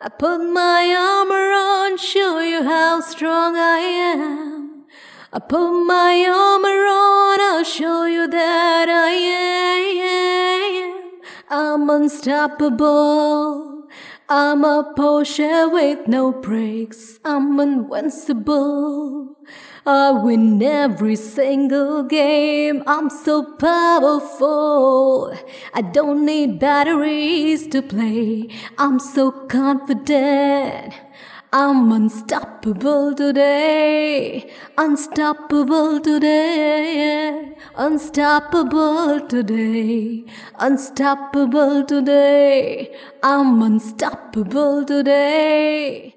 I put my armor on, show you how strong I am. I put my armor on, I'll show you that I am. I'm unstoppable. I'm a Porsche with no brakes. I'm invincible. I win every single game. I'm so powerful. I don't need batteries to play. I'm so confident. I'm unstoppable today. Unstoppable today. Unstoppable today. Unstoppable today. I'm unstoppable today.